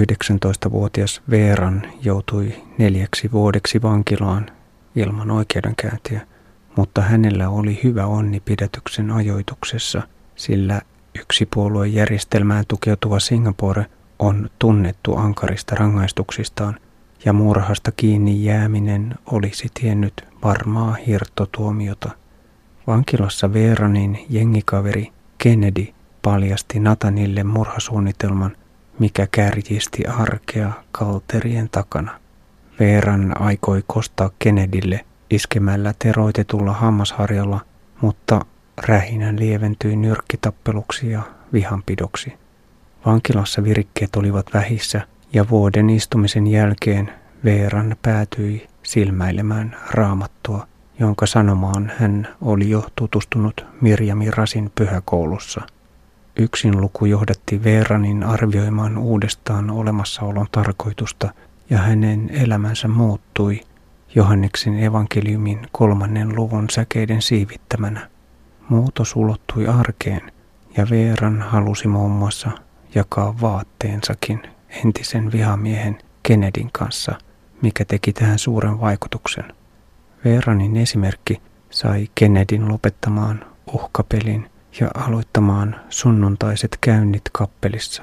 19-vuotias Veeran joutui neljäksi vuodeksi vankilaan ilman oikeudenkäyntiä, mutta hänellä oli hyvä onni pidätyksen ajoituksessa, sillä yksipuoluejärjestelmään tukeutuva Singapore on tunnettu ankarista rangaistuksistaan ja murhasta kiinni jääminen olisi tiennyt varmaa hirttotuomiota. Vankilassa Veeranin jengikaveri Kennedy paljasti Natanille murhasuunnitelman, mikä kärjisti arkea kalterien takana. Veeran aikoi kostaa Kennedylle iskemällä teroitetulla hammasharjalla, mutta rähinän lieventyi nyrkkitappeluksi ja vihanpidoksi. Vankilassa virikkeet olivat vähissä ja vuoden istumisen jälkeen Veeran päätyi silmäilemään raamattua, jonka sanomaan hän oli jo tutustunut Mirjami Rasin pyhäkoulussa. Yksin luku johdatti Veeranin arvioimaan uudestaan olemassaolon tarkoitusta ja hänen elämänsä muuttui Johanneksen evankeliumin kolmannen luvun säkeiden siivittämänä. Muutos ulottui arkeen ja Veeran halusi muun muassa jakaa vaatteensakin entisen vihamiehen Kennedyn kanssa, mikä teki tähän suuren vaikutuksen. Veeranin esimerkki sai Kennedyn lopettamaan uhkapelin ja aloittamaan sunnuntaiset käynnit kappelissa.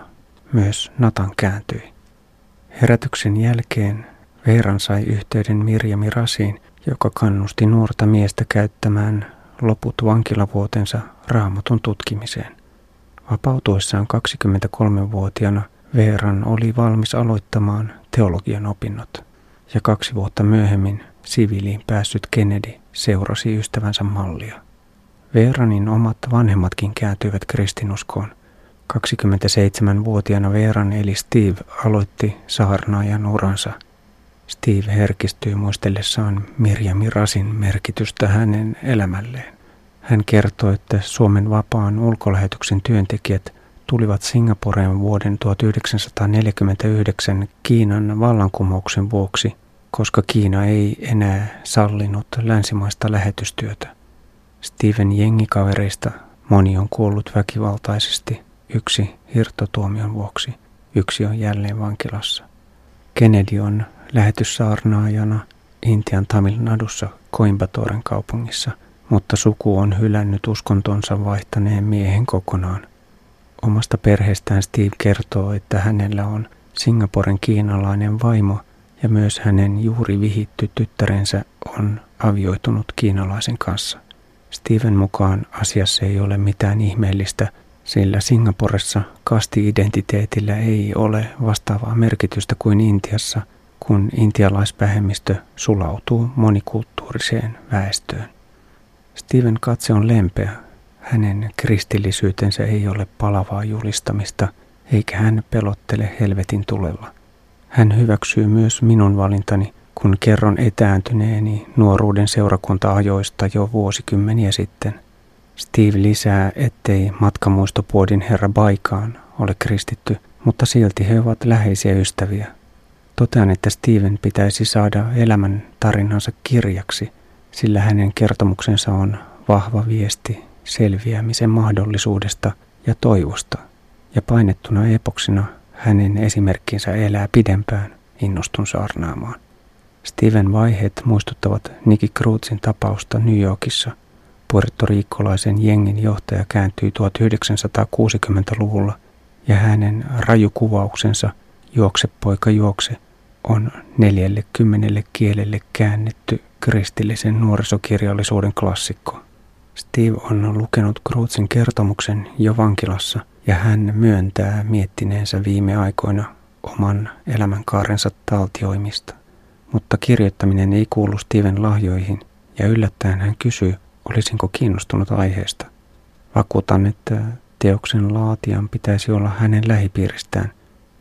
Myös Natan kääntyi. Herätyksen jälkeen Veeran sai yhteyden Mirjami Rasiin, joka kannusti nuorta miestä käyttämään loput vankilavuotensa raamatun tutkimiseen. Vapautuessaan 23-vuotiaana Veeran oli valmis aloittamaan teologian opinnot, ja kaksi vuotta myöhemmin siviiliin päässyt Kennedy seurasi ystävänsä mallia. Veeranin omat vanhemmatkin kääntyivät kristinuskoon. 27-vuotiaana Veeran eli Steve aloitti saarnaajan uransa. Steve herkistyi muistellessaan Mirjami Rasin merkitystä hänen elämälleen. Hän kertoi, että Suomen vapaan ulkolähetyksen työntekijät tulivat Singaporeen vuoden 1949 Kiinan vallankumouksen vuoksi, koska Kiina ei enää sallinut länsimaista lähetystyötä. Steven jengikavereista moni on kuollut väkivaltaisesti, yksi hirtotuomion vuoksi, yksi on jälleen vankilassa. Kennedy on lähetyssaarnaajana Intian Tamil Nadussa Coimbatoren kaupungissa – mutta suku on hylännyt uskontonsa vaihtaneen miehen kokonaan. Omasta perheestään Steve kertoo, että hänellä on Singaporen kiinalainen vaimo ja myös hänen juuri vihitty tyttärensä on avioitunut kiinalaisen kanssa. Steven mukaan asiassa ei ole mitään ihmeellistä, sillä Singaporessa kasti-identiteetillä ei ole vastaavaa merkitystä kuin Intiassa, kun intialaisvähemmistö sulautuu monikulttuuriseen väestöön. Steven katse on lempeä. Hänen kristillisyytensä ei ole palavaa julistamista, eikä hän pelottele helvetin tulella. Hän hyväksyy myös minun valintani, kun kerron etääntyneeni nuoruuden seurakunta-ajoista jo vuosikymmeniä sitten. Steve lisää, ettei matkamuistopuodin herra Baikaan ole kristitty, mutta silti he ovat läheisiä ystäviä. Totean, että Steven pitäisi saada elämän tarinansa kirjaksi – sillä hänen kertomuksensa on vahva viesti selviämisen mahdollisuudesta ja toivosta, ja painettuna epoksina hänen esimerkkinsä elää pidempään, innostun saarnaamaan. Steven vaiheet muistuttavat Nicky Cruzin tapausta New Yorkissa. Puertoriikkolaisen jengin johtaja kääntyi 1960-luvulla ja hänen rajukuvauksensa Juokse poika juokse on neljälle kymmenelle kielelle käännetty kristillisen nuorisokirjallisuuden klassikko. Steve on lukenut Cruzin kertomuksen jo vankilassa ja hän myöntää miettineensä viime aikoina oman elämänkaarensa taltioimista. Mutta kirjoittaminen ei kuulu Steven lahjoihin ja yllättäen hän kysyy, olisinko kiinnostunut aiheesta. Vakuutan, että teoksen laatian pitäisi olla hänen lähipiiristään,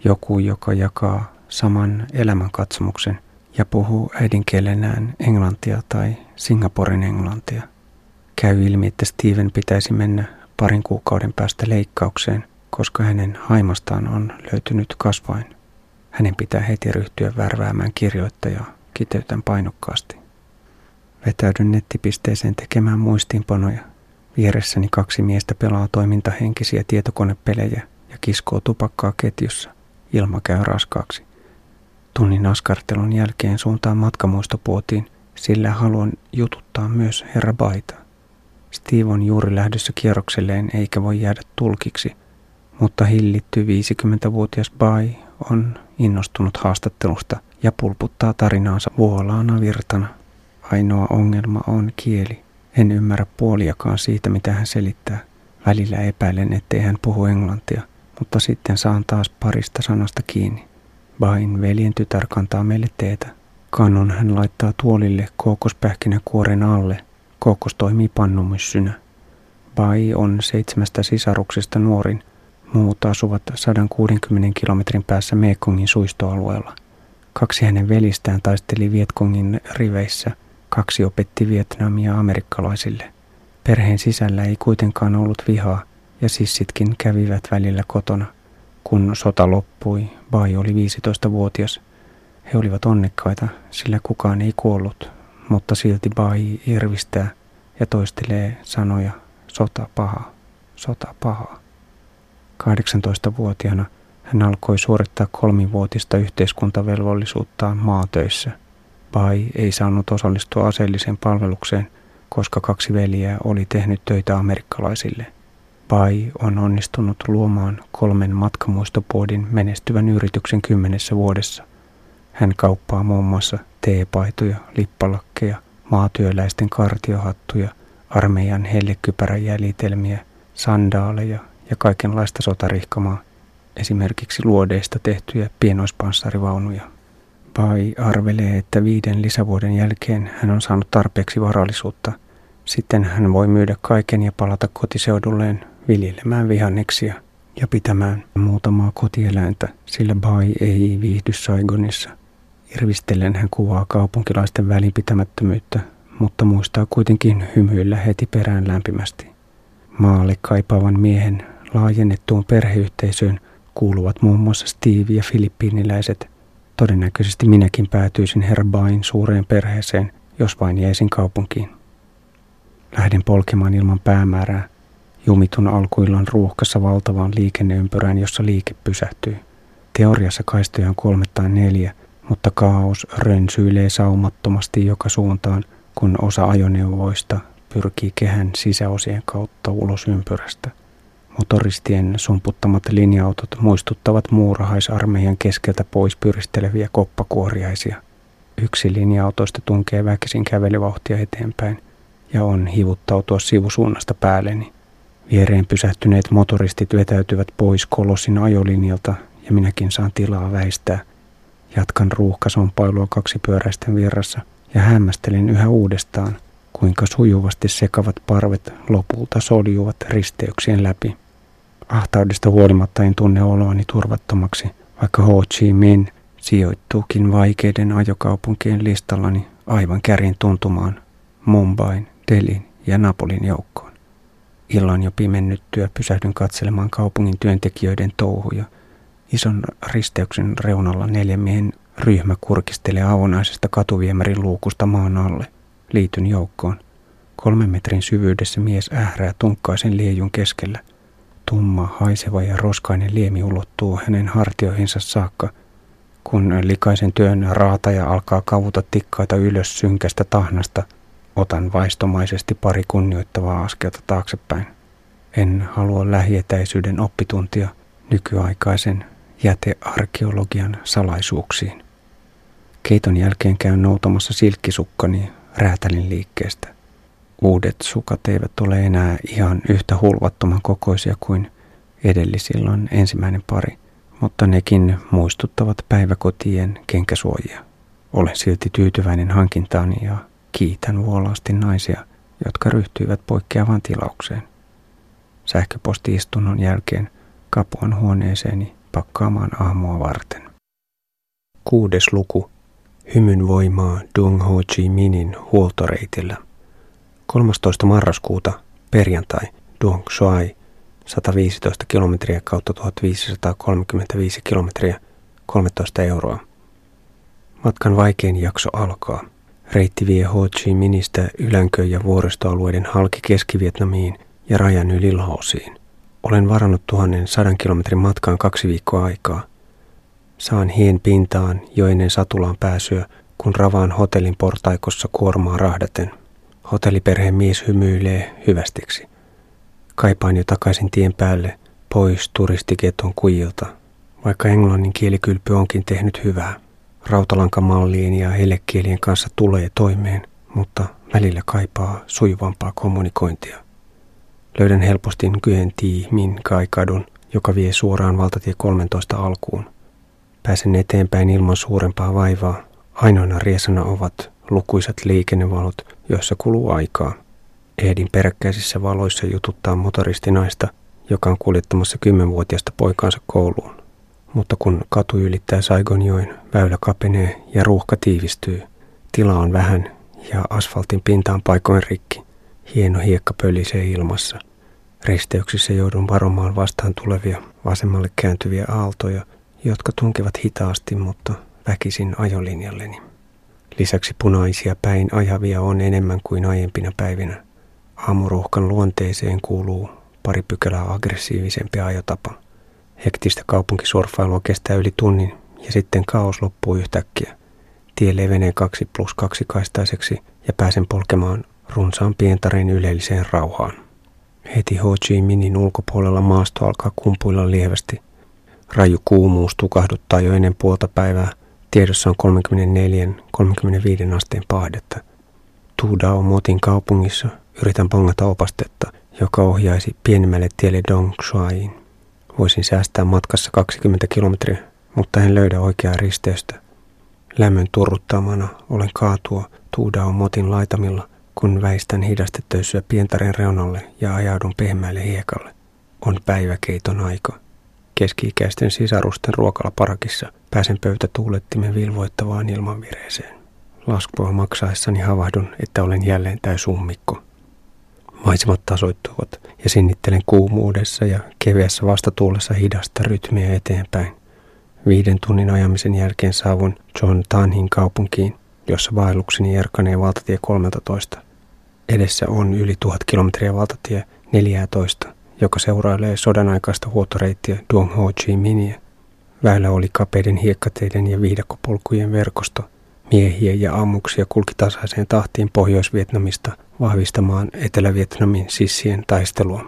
joku, joka jakaa saman elämänkatsomuksen ja puhuu äidinkielenään englantia tai Singaporen englantia. Käy ilmi, että Steven pitäisi mennä parin kuukauden päästä leikkaukseen, koska hänen haimastaan on löytynyt kasvain. Hänen pitää heti ryhtyä värväämään kirjoittajaa, kiteytän painokkaasti. Vetäydyn nettipisteeseen tekemään muistiinpanoja. Vieressäni kaksi miestä pelaa toimintahenkisiä tietokonepelejä ja kiskoo tupakkaa ketjussa. ilma käy raskaaksi. Tunnin askartelun jälkeen suuntaan matkamuistopuotiin, sillä haluan jututtaa myös herra Baita. Steve on juuri lähdössä kierrokselleen eikä voi jäädä tulkiksi, mutta hillitty 50-vuotias Bai on innostunut haastattelusta ja pulputtaa tarinaansa vuolaana virtana. Ainoa ongelma on kieli. En ymmärrä puoliakaan siitä, mitä hän selittää. Välillä epäilen, ettei hän puhu englantia, mutta sitten saan taas parista sanasta kiinni. Bain veljen tytär kantaa meille teetä. Kannon hän laittaa tuolille kookospähkinäkuoren alle. Kookos toimii pannumyssynä. Bai on seitsemästä sisaruksesta nuorin. Muut asuvat 160 kilometrin päässä Mekongin suistoalueella. Kaksi hänen velistään taisteli Vietkongin riveissä. Kaksi opetti Vietnamia amerikkalaisille. Perheen sisällä ei kuitenkaan ollut vihaa, ja sissitkin kävivät välillä kotona. Kun sota loppui, Bai oli 15-vuotias. He olivat onnekkaita, sillä kukaan ei kuollut, mutta silti Bai irvistää ja toistelee sanoja sota paha, sota paha. 18-vuotiaana hän alkoi suorittaa kolmivuotista yhteiskuntavelvollisuuttaan maatöissä. Bai ei saanut osallistua aseelliseen palvelukseen, koska kaksi veljeä oli tehnyt töitä amerikkalaisille. Pai on onnistunut luomaan kolmen matkamuistopuodin menestyvän yrityksen kymmenessä vuodessa. Hän kauppaa muun muassa teepaitoja, lippalakkeja, maatyöläisten kartiohattuja, armeijan hellekypäräjäljitelmiä, sandaaleja ja kaikenlaista sotarihkamaa, esimerkiksi luodeista tehtyjä pienoispanssarivaunuja. Pai arvelee, että viiden lisävuoden jälkeen hän on saanut tarpeeksi varallisuutta. Sitten hän voi myydä kaiken ja palata kotiseudulleen viljelemään vihanneksia ja pitämään muutamaa kotieläintä, sillä Bai ei viihdy Saigonissa. Irvistellen hän kuvaa kaupunkilaisten välinpitämättömyyttä, mutta muistaa kuitenkin hymyillä heti perään lämpimästi. Maalle kaipaavan miehen laajennettuun perheyhteisöön kuuluvat muun muassa Steve ja filippiiniläiset. Todennäköisesti minäkin päätyisin Herbain suureen perheeseen, jos vain jäisin kaupunkiin. Lähden polkemaan ilman päämäärää, Jumitun alkuillan ruuhkassa valtavaan liikenneympyrään, jossa liike pysähtyy. Teoriassa kaistoja on kolme tai neljä, mutta kaos rönsyilee saumattomasti joka suuntaan, kun osa ajoneuvoista pyrkii kehän sisäosien kautta ulos ympyrästä. Motoristien sumputtamat linja-autot muistuttavat muurahaisarmeijan keskeltä pois pyristeleviä koppakuoriaisia. Yksi linja-autoista tunkee väkisin kävelyvauhtia eteenpäin ja on hivuttautua sivusuunnasta päälleni. Viereen pysähtyneet motoristit vetäytyvät pois kolossin ajolinjalta ja minäkin saan tilaa väistää. Jatkan ruuhkasompailua kaksipyöräisten virrassa ja hämmästelen yhä uudestaan, kuinka sujuvasti sekavat parvet lopulta soljuvat risteyksien läpi. Ahtaudesta huolimatta en tunne oloani turvattomaksi, vaikka Ho Chi Minh sijoittuukin vaikeiden ajokaupunkien listallani aivan kärin tuntumaan Mumbain, Delin ja Napolin joukkoon. Illan jo pimennyttyä pysähdyn katselemaan kaupungin työntekijöiden touhuja. Ison risteyksen reunalla neljän miehen ryhmä kurkistelee avonaisesta katuviemärin luukusta maan alle. Liityn joukkoon. Kolmen metrin syvyydessä mies ährää tunkkaisen liejun keskellä. Tumma, haiseva ja roskainen liemi ulottuu hänen hartioihinsa saakka, kun likaisen työn raataja alkaa kavuta tikkaita ylös synkästä tahnasta – Otan vaistomaisesti pari kunnioittavaa askelta taaksepäin. En halua lähietäisyyden oppituntia nykyaikaisen jätearkeologian salaisuuksiin. Keiton jälkeen käyn noutamassa silkkisukkani räätälin liikkeestä. Uudet sukat eivät ole enää ihan yhtä hulvattoman kokoisia kuin edellisilloin ensimmäinen pari, mutta nekin muistuttavat päiväkotien kenkäsuojia. Olen silti tyytyväinen hankintaani ja Kiitän vuolaasti naisia, jotka ryhtyivät poikkeavaan tilaukseen. Sähköpostiistunnon jälkeen kapuan huoneeseeni pakkaamaan aamua varten. Kuudes luku. Hymyn voimaa Dung Ho Chi Minin huoltoreitillä. 13. marraskuuta, perjantai, Duong Shuai, 115 kilometriä kautta 1535 kilometriä, 13 euroa. Matkan vaikein jakso alkaa. Reitti vie Ho Chi Minhistä ylänkö- ja vuoristoalueiden halki Keski-Vietnamiin ja rajan yli Laosiin. Olen varannut tuhannen sadan kilometrin matkaan kaksi viikkoa aikaa. Saan hien pintaan jo ennen satulaan pääsyä, kun ravaan hotellin portaikossa kuormaa rahdaten. Hotelliperheen mies hymyilee hyvästiksi. Kaipaan jo takaisin tien päälle, pois turistiketon kujilta, vaikka englannin kielikylpy onkin tehnyt hyvää. Rautalankamallien ja elekielien kanssa tulee toimeen, mutta välillä kaipaa sujuvampaa kommunikointia. Löydän helposti Nguyen Ti Min Kai-kadun, joka vie suoraan valtatie 13 alkuun. Pääsen eteenpäin ilman suurempaa vaivaa. Ainoana riesana ovat lukuisat liikennevalot, joissa kuluu aikaa. Ehdin peräkkäisissä valoissa jututtaa motoristinaista, joka on kuljettamassa kymmenvuotiaista poikaansa kouluun. Mutta kun katu ylittää Saigonjoen, väylä kapenee ja ruuhka tiivistyy. Tila on vähän ja asfaltin pinta on paikoin rikki. Hieno hiekka pölisee ilmassa. Risteyksissä joudun varomaan vastaan tulevia vasemmalle kääntyviä aaltoja, jotka tunkevat hitaasti, mutta väkisin ajolinjalleni. Lisäksi punaisia päin ajavia on enemmän kuin aiempina päivinä. Aamuruuhkan luonteeseen kuuluu pari pykälää aggressiivisempi ajotapa. Hektistä kaupunkisurfailua kestää yli tunnin ja sitten kaos loppuu yhtäkkiä. Tie levenee 2 plus 2 kaistaiseksi ja pääsen polkemaan runsaan pientarin ylelliseen rauhaan. Heti Ho Chi Minhin ulkopuolella maasto alkaa kumpuilla lievästi. Raju kuumuus tukahduttaa jo ennen puolta päivää. Tiedossa on 34-35 asteen pahdetta. Tuudao Motin kaupungissa yritän pongata opastetta, joka ohjaisi pienemmälle tielle Dong Shuaiin. Voisin säästää matkassa 20 kilometriä, mutta en löydä oikeaa risteystä. Lämmön turruttamana olen kaatua Tuudao Motin laitamilla, kun väistän hidastetöissyä pientaren reunalle ja ajaudun pehmeälle hiekalle. On päiväkeiton aika. Keski-ikäisten sisarusten ruokalaparakissa pääsen pöytätuulettimen vilvoittavaan ilmanvireeseen. Laskua maksaessani havahdun, että olen jälleen täysummikko. Maisemat tasoittuvat ja sinnittelen kuumuudessa ja keveässä vastatuulessa hidasta rytmiä eteenpäin. Viiden tunnin ajamisen jälkeen saavun John Tanhin kaupunkiin, jossa vaellukseni erkanee valtatie 13. Edessä on yli tuhat kilometriä valtatie 14, joka seurailee sodan aikaista huoltoreittiä Duong Ho Chi Minhiä. Väylä oli kapeiden hiekkateiden ja viidakkopolkujen verkosto. Miehiä ja ammuksia kulki tasaiseen tahtiin Pohjois-Vietnamista vahvistamaan Etelä-Vietnamin sissien taistelua.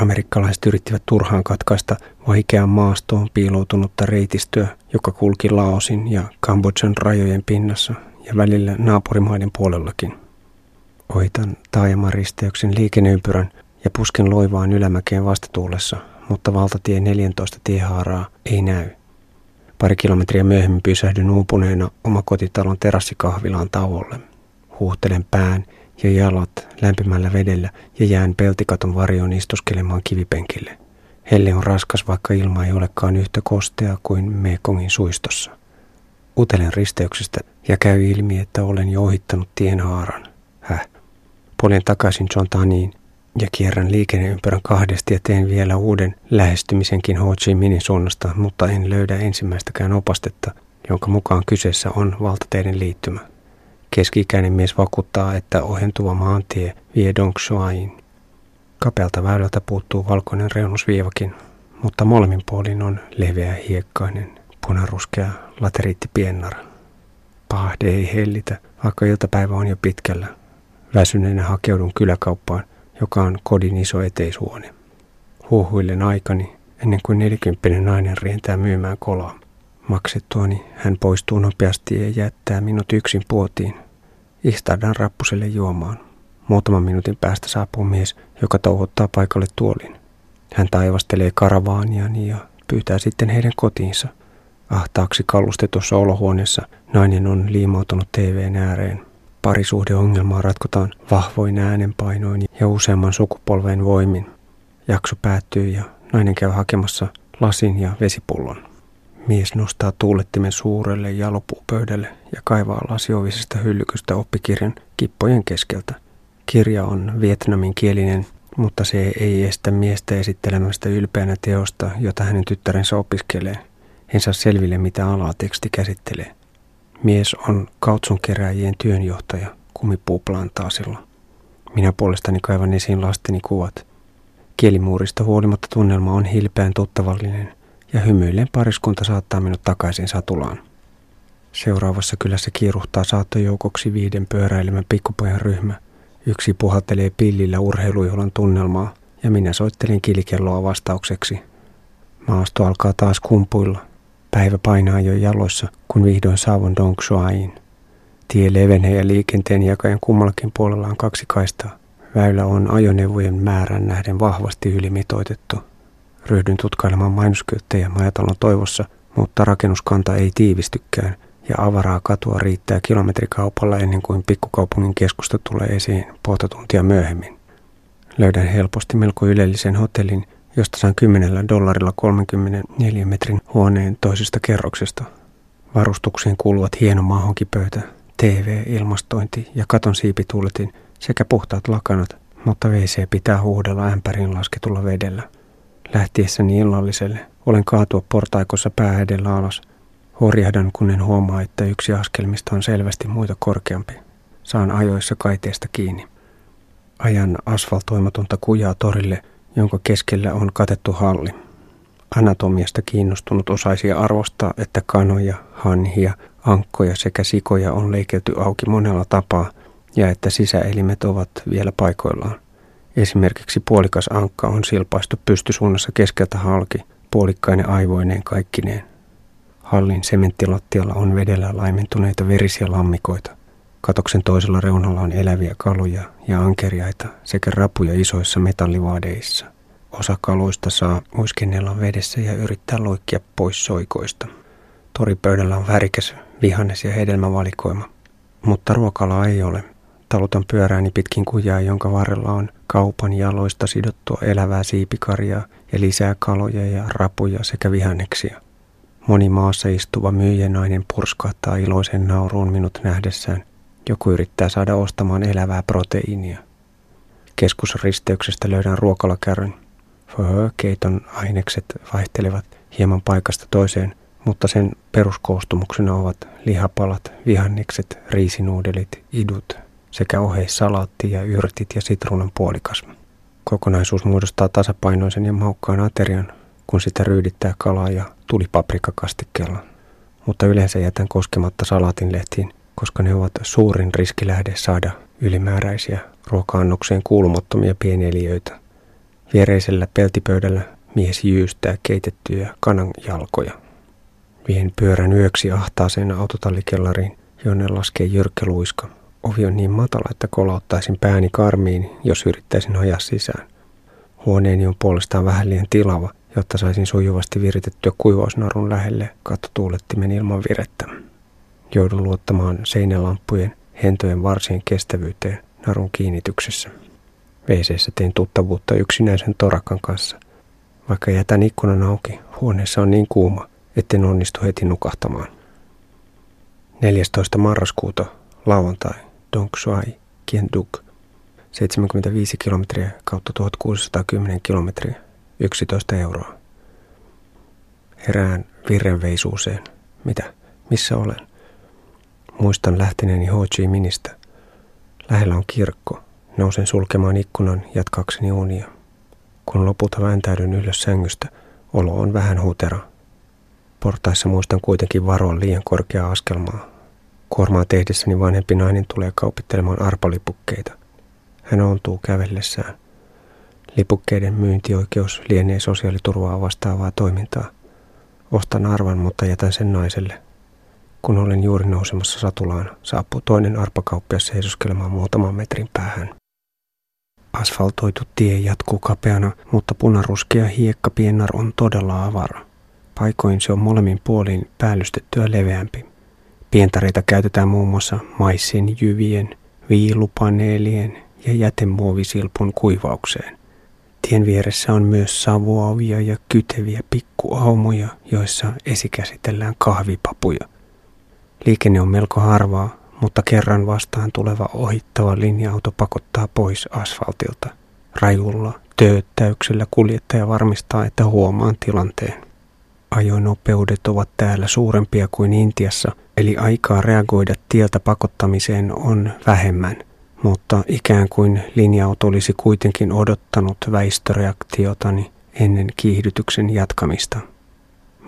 Amerikkalaiset yrittivät turhaan katkaista vaikeaan maastoon piiloutunutta reitistöä, joka kulki Laosin ja Kambodjan rajojen pinnassa ja välillä naapurimaiden puolellakin. Ohitan taajamaristeyksen liikenneympyrän ja pusken loivaan ylämäkeen vastatuulessa, mutta valtatie 14 tiehaaraa ei näy. Pari kilometriä myöhemmin pysähdyn uupuneena omakotitalon terassikahvilaan tauolle. Huuhtelen pään ja jalat lämpimällä vedellä ja jään peltikaton varjoon istuskelemaan kivipenkille. Helle on raskas, vaikka ilma ei olekaan yhtä kostea kuin Mekongin suistossa. Utelen risteyksestä ja käy ilmi, että olen jo ohittanut tienhaaran. Häh. Poljen takaisin John Taniin ja kierrän liikenneympyrän kahdesti ja teen vielä uuden lähestymisenkin Ho Chi Minin suunnasta, mutta en löydä ensimmäistäkään opastetta, jonka mukaan kyseessä on valtateiden liittymä. Keski-ikäinen mies vakuuttaa, että ohentuva maantie vie Dongshuain. Kapealta väylältä puuttuu valkoinen reunusviivakin, mutta molemmin puolin on leveä hiekkainen, punaruskea lateriittipiennara. Pahde ei hellitä, vaikka iltapäivä on jo pitkällä. Väsyneenä hakeudun kyläkauppaan, joka on kodin iso eteishuone. Huuhuillen aikani ennen kuin nelikymppinen nainen rientää myymään kolaa. Maksettuani hän poistuu nopeasti ja jättää minut yksin puotiin. Istahdan rappuselle juomaan. Muutaman minuutin päästä saapuu mies, joka touhottaa paikalle tuolin. Hän taivastelee karavaaniani ja pyytää sitten heidän kotiinsa. Ahtaaksi kallustetussa olohuoneessa nainen on liimautunut TVn ääreen. Parisuhdeongelmaa ratkotaan vahvoin äänenpainoin ja useamman sukupolven voimin. Jakso päättyy ja nainen käy hakemassa lasin ja vesipullon. Mies nostaa tuulettimen suurelle jalopuupöydälle ja kaivaa lasiovisesta hyllykystä oppikirjan kippojen keskeltä. Kirja on vietnamin kielinen, mutta se ei estä miestä esittelemästä ylpeänä teosta, jota hänen tyttärensä opiskelee. En saa selville, mitä alaa teksti käsittelee. Mies on kautsonkeräjien työnjohtaja kumipuuplantaasilla. Minä puolestani kaivan esiin lasteni kuvat. Kielimuurista huolimatta tunnelma on hilpeän tuttavallinen – ja hymyillen pariskunta saattaa minut takaisin satulaan. Seuraavassa kylässä kiiruhtaa saattojoukoksi viiden pyöräilemän pikkupojan ryhmä. Yksi puhaltelee pillillä urheilujuhlan tunnelmaa ja minä soittelen kilikelloa vastaukseksi. Maasto alkaa taas kumpuilla. Päivä painaa jo jaloissa, kun vihdoin saavun Dongshuain. Tie levenee ja liikenteen jakajan kummallakin puolella on kaksi kaistaa. Väylä on ajoneuvojen määrän nähden vahvasti ylimitoitettu. Ryhdyn tutkailemaan mainoskylttejä majatalon toivossa, mutta rakennuskanta ei tiivistykään ja avaraa katua riittää kilometrikaupalla ennen kuin pikkukaupungin keskusta tulee esiin puolta tuntia myöhemmin. Löydän helposti melko ylellisen hotellin, josta saan 10 dollarilla 34 metrin huoneen toisesta kerroksesta. Varustuksiin kuuluvat hieno mahonkipöytä, TV, ilmastointi ja katon siipituuletin sekä puhtaat lakanat, mutta WC pitää huudella ämpärin lasketulla vedellä. Lähtiessäni illalliselle olen kaatua portaikossa pää edellä alas. Horjahdan, kun en huomaa, että yksi askelmista on selvästi muita korkeampi. Saan ajoissa kaiteesta kiinni. Ajan asfaltoimatonta kujaa torille, jonka keskellä on katettu halli. Anatomiasta kiinnostunut osaisi arvostaa, että kanoja, hanhia, ankkoja sekä sikoja on leikelty auki monella tapaa ja että sisäelimet ovat vielä paikoillaan. Esimerkiksi puolikas ankka on silpaistu pystysuunnassa keskeltä halki, puolikkainen aivoineen kaikkineen. Hallin sementtilattialla on vedellä laimentuneita verisiä lammikoita. Katoksen toisella reunalla on eläviä kaluja ja ankeriaita sekä rapuja isoissa metallivaadeissa. Osa kaloista saa uiskennella vedessä ja yrittää loikkia pois soikoista. Toripöydällä on värikäs vihannes- ja hedelmävalikoima, mutta ruokalaa ei ole. Talutan pyörääni pitkin kujaa, jonka varrella on kaupan jaloista sidottua elävää siipikarjaa ja lisää kaloja ja rapuja sekä vihanneksia. Moni maassa istuva myyjänainen purskahtaa iloisen nauruun minut nähdessään. Joku yrittää saada ostamaan elävää proteiinia. Keskusristeyksestä löydän ruokalakärryn. Keiton ainekset vaihtelevat hieman paikasta toiseen, mutta sen peruskoostumuksena ovat lihapalat, vihannekset, riisinuudelit, idut sekä oheissalaatti ja yrtit ja sitruunan puolikas. Kokonaisuus muodostaa tasapainoisen ja maukkaan aterian, kun sitä ryydittää kalaa ja tulipaprikakastikkeella. Mutta yleensä jätän koskematta salaatinlehtiin, koska ne ovat suurin riskilähde saada ylimääräisiä ruoka-annokseen kuulumattomia pieneliöitä. Viereisellä peltipöydällä mies jyystää keitettyjä kananjalkoja. Vien pyörän yöksi ahtaaseen autotallikellariin, jonne laskee jyrkkä luiska. Ovi on niin matala, että kolauttaisin pääni karmiin, jos yrittäisin ajaa sisään. Huoneeni on puolestaan vähän liian tilava, jotta saisin sujuvasti viritettyä kuivausnarun lähelle kattotuulettimen ilman virettä. Joudun luottamaan seinälampujen hentojen varsien kestävyyteen narun kiinnityksessä. wc tein tuttavuutta yksinäisen torakan kanssa. Vaikka jätän ikkunan auki, huoneessa on niin kuuma, etten onnistu heti nukahtamaan. 14. marraskuuta, lauantai, Dong Xuai, Kien Duk, 75 kilometriä kautta 1610 kilometriä, 11 euroa. Herään virrenveisuuseen. Mitä? Missä olen? Muistan lähteneeni Ho Chi Ministä. Lähellä on kirkko. Nousen sulkemaan ikkunan jatkakseni unia. Kun lopulta vääntäydyn ylös sängystä, olo on vähän hutera. Portaissa muistan kuitenkin varoa liian korkeaa askelmaa. Kuormaa tehdessäni vanhempi nainen tulee kaupittelemaan arpalipukkeita. Hän ontuu kävellessään. Lipukkeiden myyntioikeus lienee sosiaaliturvaa vastaavaa toimintaa. Ostan arvan, mutta jätän sen naiselle. Kun olen juuri nousemassa satulaan, saapuu toinen arpakauppias seisoskelemaan muutaman metrin päähän. Asfaltoitu tie jatkuu kapeana, mutta punaruskea hiekka piennar on todella avara. Paikoin se on molemmin puolin päällystettyä leveämpi. Pientareita käytetään muun muassa maissin jyvien, viilupaneelien ja jätemuovisilpun kuivaukseen. Tien vieressä on myös savuavia ja kyteviä pikkuaumoja, joissa esikäsitellään kahvipapuja. Liikenne on melko harvaa, mutta kerran vastaan tuleva ohittava linja-auto pakottaa pois asfaltilta. Rajulla tööttäyksellä kuljettaja varmistaa, että huomaan tilanteen. Ajonopeudet ovat täällä suurempia kuin Intiassa, eli aikaa reagoida tieltä pakottamiseen on vähemmän, mutta ikään kuin linja-auto olisi kuitenkin odottanut väistöreaktiotani ennen kiihdytyksen jatkamista.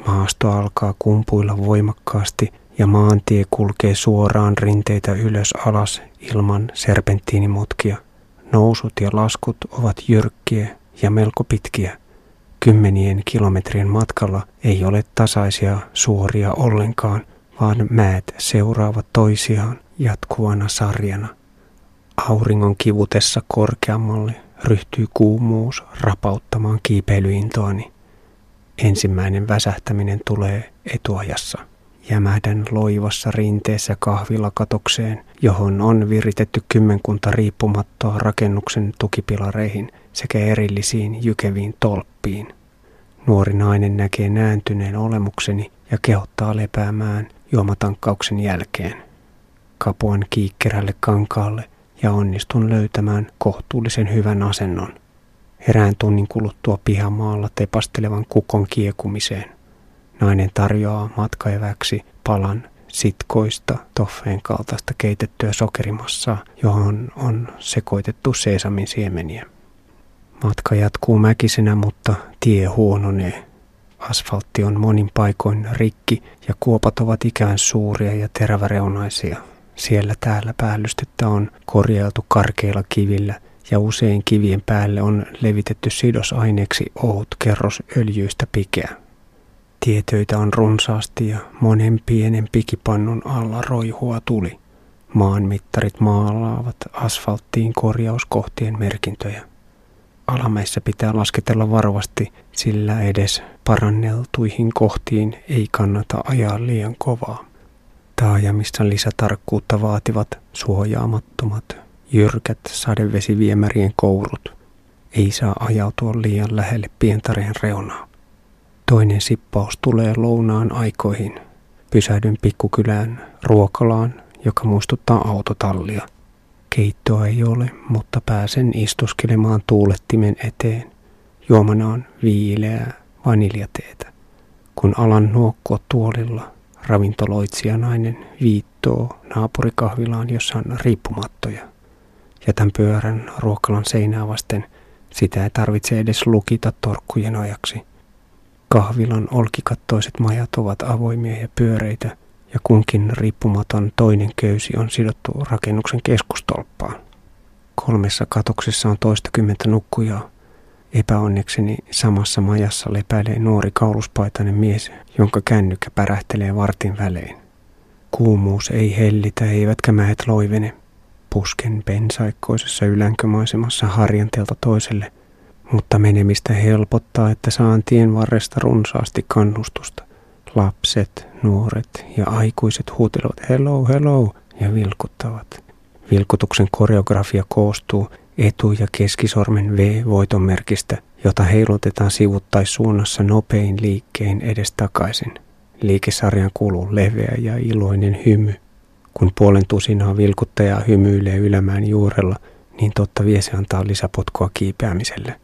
Maasto alkaa kumpuilla voimakkaasti ja maantie kulkee suoraan rinteitä ylös alas ilman serpenttiinimutkia. Nousut ja laskut ovat jyrkkiä ja melko pitkiä. Kymmenien kilometrien matkalla ei ole tasaisia suoria ollenkaan, vaan määt seuraavat toisiaan jatkuvana sarjana. Auringon kivutessa korkeammalle ryhtyy kuumuus rapauttamaan kiipeilyintoani. Ensimmäinen väsähtäminen tulee etuajassa. Jämähdän loivassa rinteessä kahvilakatokseen, johon on viritetty kymmenkunta riippumattoa rakennuksen tukipilareihin sekä erillisiin jykeviin tolppiin. Nuori nainen näkee nääntyneen olemukseni ja kehottaa lepäämään juomatankkauksen jälkeen. Kapuan kiikkerälle kankaalle ja onnistun löytämään kohtuullisen hyvän asennon. Erään tunnin kuluttua pihamaalla tepastelevan kukon kiekumiseen. Nainen tarjoaa matkaeväksi palan sitkoista toffeen kaltaista keitettyä sokerimassaa, johon on sekoitettu seesamin siemeniä. Matka jatkuu mäkisenä, mutta tie huononee. Asfaltti on monin paikoin rikki ja kuopat ovat ikään suuria ja teräväreunaisia. Siellä täällä päällystettä on korjailtu karkeilla kivillä ja usein kivien päälle on levitetty sidosaineeksi ohut kerros öljyistä pikeä. Tietöitä on runsaasti ja monen pienen pikipannun alla roihua tuli. Maanmittarit maalaavat asfalttiin korjauskohtien merkintöjä. Alamäissä pitää lasketella varovasti, sillä edes paranneltuihin kohtiin ei kannata ajaa liian kovaa. Taajamissa lisätarkkuutta vaativat suojaamattomat, jyrkät sadevesiviemärien kourut. Ei saa ajautua liian lähelle pientareen reunaa. Toinen sippaus tulee lounaan aikoihin. Pysähdyn pikkukylään ruokalaan, joka muistuttaa autotallia. Keittoa ei ole, mutta pääsen istuskelemaan tuulettimen eteen. Juomana on viileää vaniljateetä. Kun alan nuokkua tuolilla, ravintoloitsijanainen viittoo naapurikahvilaan, jossa on riippumattoja. Jätän pyörän ruokalan seinää vasten. Sitä ei tarvitse edes lukita torkkujen ajaksi. Kahvilan olkikattoiset majat ovat avoimia ja pyöreitä, ja kunkin riippumaton toinen köysi on sidottu rakennuksen keskustolppaan. Kolmessa katoksessa on toistakymmentä nukkujaa, Epäonnekseni samassa majassa lepäilee nuori kauluspaitainen mies, jonka kännykkä pärähtelee vartin välein. Kuumuus ei hellitä, eivätkä mäet loivene. Pusken pensaikkoisessa ylänkömaisemassa harjanteelta toiselle, mutta menemistä helpottaa, että saan tien varresta runsaasti kannustusta. Lapset, nuoret ja aikuiset huutelevat hello, hello ja vilkuttavat. Vilkutuksen koreografia koostuu etu- ja keskisormen V-voitonmerkistä, jota heilutetaan sivuttaissuunnassa nopein liikkeen edestakaisin. Liikesarjan kuuluu leveä ja iloinen hymy. Kun puolen tusinaa vilkuttajaa hymyilee ylämään juurella, niin totta vie se antaa lisäpotkua kiipeämiselle.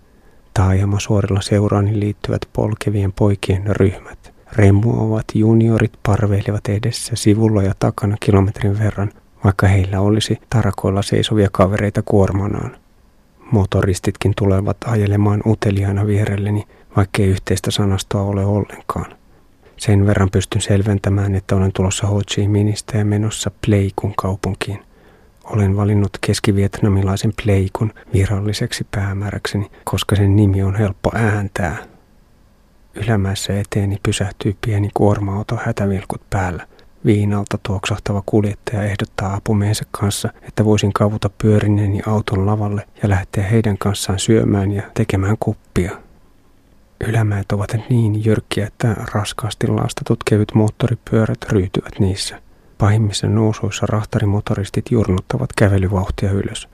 Taajama suorilla seuraani liittyvät polkevien poikien ryhmät. Remuovat juniorit parveilevat edessä sivulla ja takana kilometrin verran, vaikka heillä olisi tarakoilla seisovia kavereita kuormanaan. Motoristitkin tulevat ajelemaan uteliaana vierelleni, vaikkei yhteistä sanastoa ole ollenkaan. Sen verran pystyn selventämään, että olen tulossa Ho Chi Minhistä ja menossa Pleikun kaupunkiin. Olen valinnut keskivietnamilaisen Pleikun viralliseksi päämääräkseni, koska sen nimi on helppo ääntää. Ylämäessä eteeni pysähtyy pieni kuorma-auto hätävilkut päällä. Viinalta tuoksahtava kuljettaja ehdottaa apumiehensä kanssa, että voisin kavuta pyörineeni auton lavalle ja lähteä heidän kanssaan syömään ja tekemään kuppia. Ylämäet ovat niin jyrkkiä, että raskaasti lastatut kevyt moottoripyörät ryytyvät niissä. Pahimmissa nousuissa rahtarimotoristit jurnuttavat kävelyvauhtia ylös.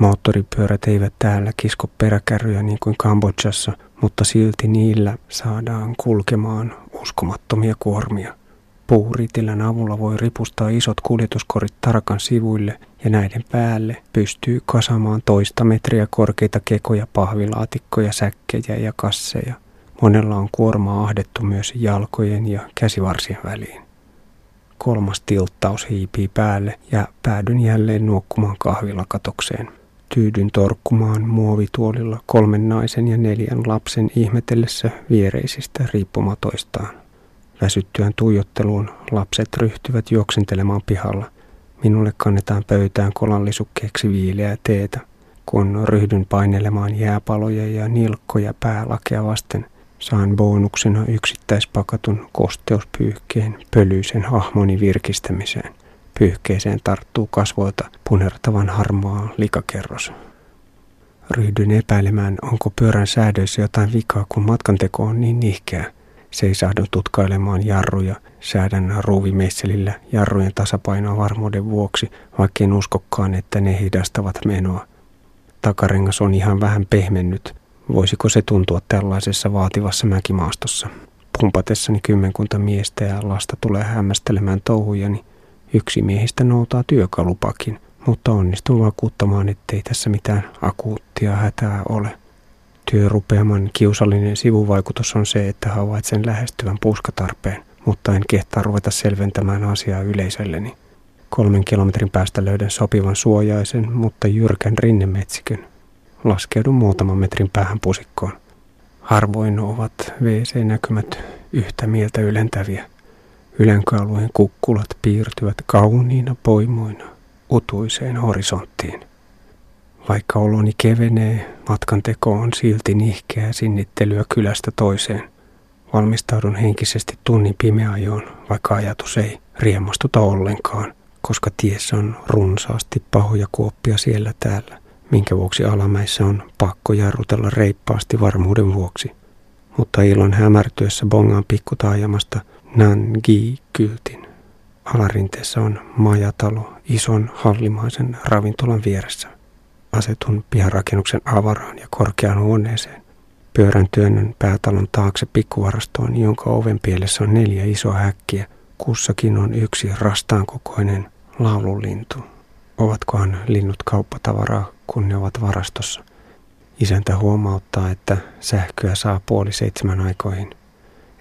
Moottoripyörät eivät täällä kisko peräkärryjä niin kuin Kambodžassa, mutta silti niillä saadaan kulkemaan uskomattomia kuormia. Puuritilän avulla voi ripustaa isot kuljetuskorit tarakan sivuille ja näiden päälle pystyy kasamaan toista metriä korkeita kekoja, pahvilaatikkoja, säkkejä ja kasseja. Monella on kuorma ahdettu myös jalkojen ja käsivarsien väliin. Kolmas tilttaus hiipii päälle ja päädyn jälleen nuokkumaan kahvilakatokseen. Tyydyn torkkumaan muovituolilla kolmen naisen ja neljän lapsen ihmetellessä viereisistä riippumatoistaan. Väsyttyään tuijotteluun lapset ryhtyvät juoksentelemaan pihalla. Minulle kannetaan pöytään kolallisukkeeksi viileää teetä. Kun ryhdyn painelemaan jääpaloja ja nilkkoja päälakea vasten, saan bonuksena yksittäispakatun kosteuspyyhkeen pölyisen hahmoni virkistämiseen. Pyyhkeeseen tarttuu kasvoilta punertavan harmaa likakerros. Ryhdyn epäilemään, onko pyörän säädöissä jotain vikaa, kun matkanteko on niin nihkeä. Seisahdun tutkailemaan jarruja, säädän ruuvimeisselillä jarrujen tasapainoa varmuuden vuoksi, vaikka en uskokkaan, että ne hidastavat menoa. Takarengas on ihan vähän pehmennyt. Voisiko se tuntua tällaisessa vaativassa mäkimaastossa? Pumpatessani kymmenkunta miestä ja lasta tulee hämmästelemään touhujani. Yksi miehistä noutaa työkalupakin, mutta onnistun vakuuttamaan, ettei tässä mitään akuuttia hätää ole. Työrupeaman kiusallinen sivuvaikutus on se, että havaitsen lähestyvän puuskatarpeen, mutta en kehtaa ruveta selventämään asiaa yleisölleni. Kolmen kilometrin päästä löydän sopivan suojaisen, mutta jyrkän rinnemetsikön. Laskeudun muutaman metrin päähän pusikkoon. Harvoin ovat WC-näkymät yhtä mieltä ylentäviä. Ylänköalueen kukkulat piirtyvät kauniina poimoina utuiseen horisonttiin. Vaikka oloni kevenee, matkan teko on silti nihkeää sinnittelyä kylästä toiseen. Valmistaudun henkisesti tunnin pimeajoon, vaikka ajatus ei riemastuta ollenkaan, koska tiessä on runsaasti pahoja kuoppia siellä täällä, minkä vuoksi alamäissä on pakko jarrutella reippaasti varmuuden vuoksi. Mutta ilon hämärtyessä bongaan pikkutaajamasta Nangi-kyltin. Alarinteessä on majatalo ison hallimaisen ravintolan vieressä. Asetun piharakennuksen avaraan ja korkeaan huoneeseen. Pyörän työnnön päätalon taakse pikkuvarastoon, jonka oven pielessä on neljä isoa häkkiä. Kussakin on yksi rastaan kokoinen laululintu. Ovatkohan linnut kauppatavaraa, kun ne ovat varastossa? Isäntä huomauttaa, että sähköä saa puoli seitsemän aikoihin.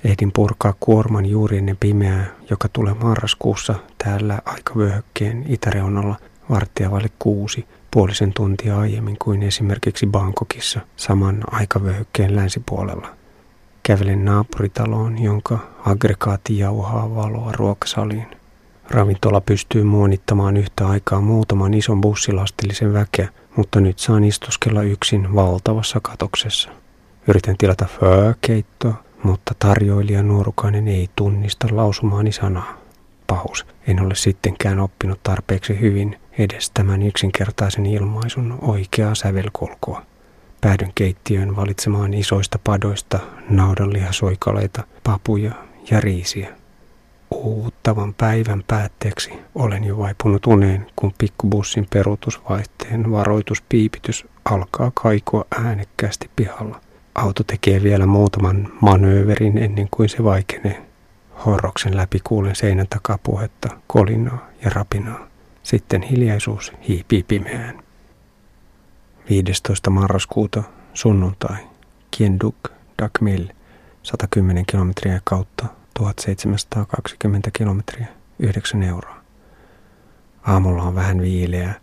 Ehdin purkaa kuorman juuri ennen pimeää, joka tulee marraskuussa täällä aikavyöhykkeen itäreunalla varttia vaille kuusi – puolisen tuntia aiemmin kuin esimerkiksi Bangkokissa saman aikavyöhykkeen länsipuolella. Kävelen naapuritaloon, jonka aggregaatti jauhaa valoa ruokasaliin. Ravintola pystyy muonittamaan yhtä aikaa muutaman ison bussilastillisen väkeä, mutta nyt saan istuskella yksin valtavassa katoksessa. Yritän tilata föökeittoa, mutta tarjoilija nuorukainen ei tunnista lausumaani sanaa. Paus. En ole sittenkään oppinut tarpeeksi hyvin edes tämän yksinkertaisen ilmaisun oikeaa sävelkulkua. Päädyn keittiöön valitsemaan isoista padoista naudanlihasoikaleita, papuja ja riisiä. Uuttavan päivän päätteeksi olen jo vaipunut uneen, kun pikkubussin peruutusvaihteen varoituspiipitys alkaa kaikua äänekkäästi pihalla. Auto tekee vielä muutaman manööverin ennen kuin se vaikenee. Horroksen läpi kuulen seinän takaa puhetta, kolinaa ja rapinaa. Sitten hiljaisuus hiipii pimeään. 15. marraskuuta sunnuntai. Kienduk, Dakmil, 110 kilometriä kautta 1720 kilometriä, 9 euroa. Aamulla on vähän viileää.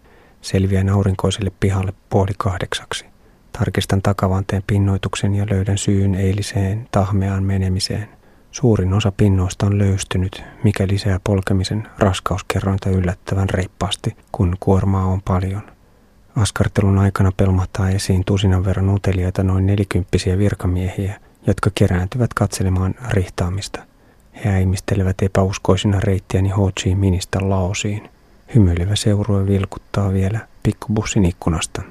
Selviän aurinkoiselle pihalle puoli kahdeksaksi. Tarkistan takavanteen pinnoituksen ja löydän syyn eiliseen tahmeaan menemiseen – Suurin osa pinnoista on löystynyt, mikä lisää polkemisen raskauskerrointa yllättävän reippaasti, kun kuormaa on paljon. Askartelun aikana pelmahtaa esiin tusinan verran uteliaita noin nelikymppisiä virkamiehiä, jotka kerääntyvät katselemaan rihtaamista. He äimistelevät epäuskoisina reittiäni Ho Chi Ministä Laosiin. Hymyilevä seurue vilkuttaa vielä pikkubussin ikkunasta.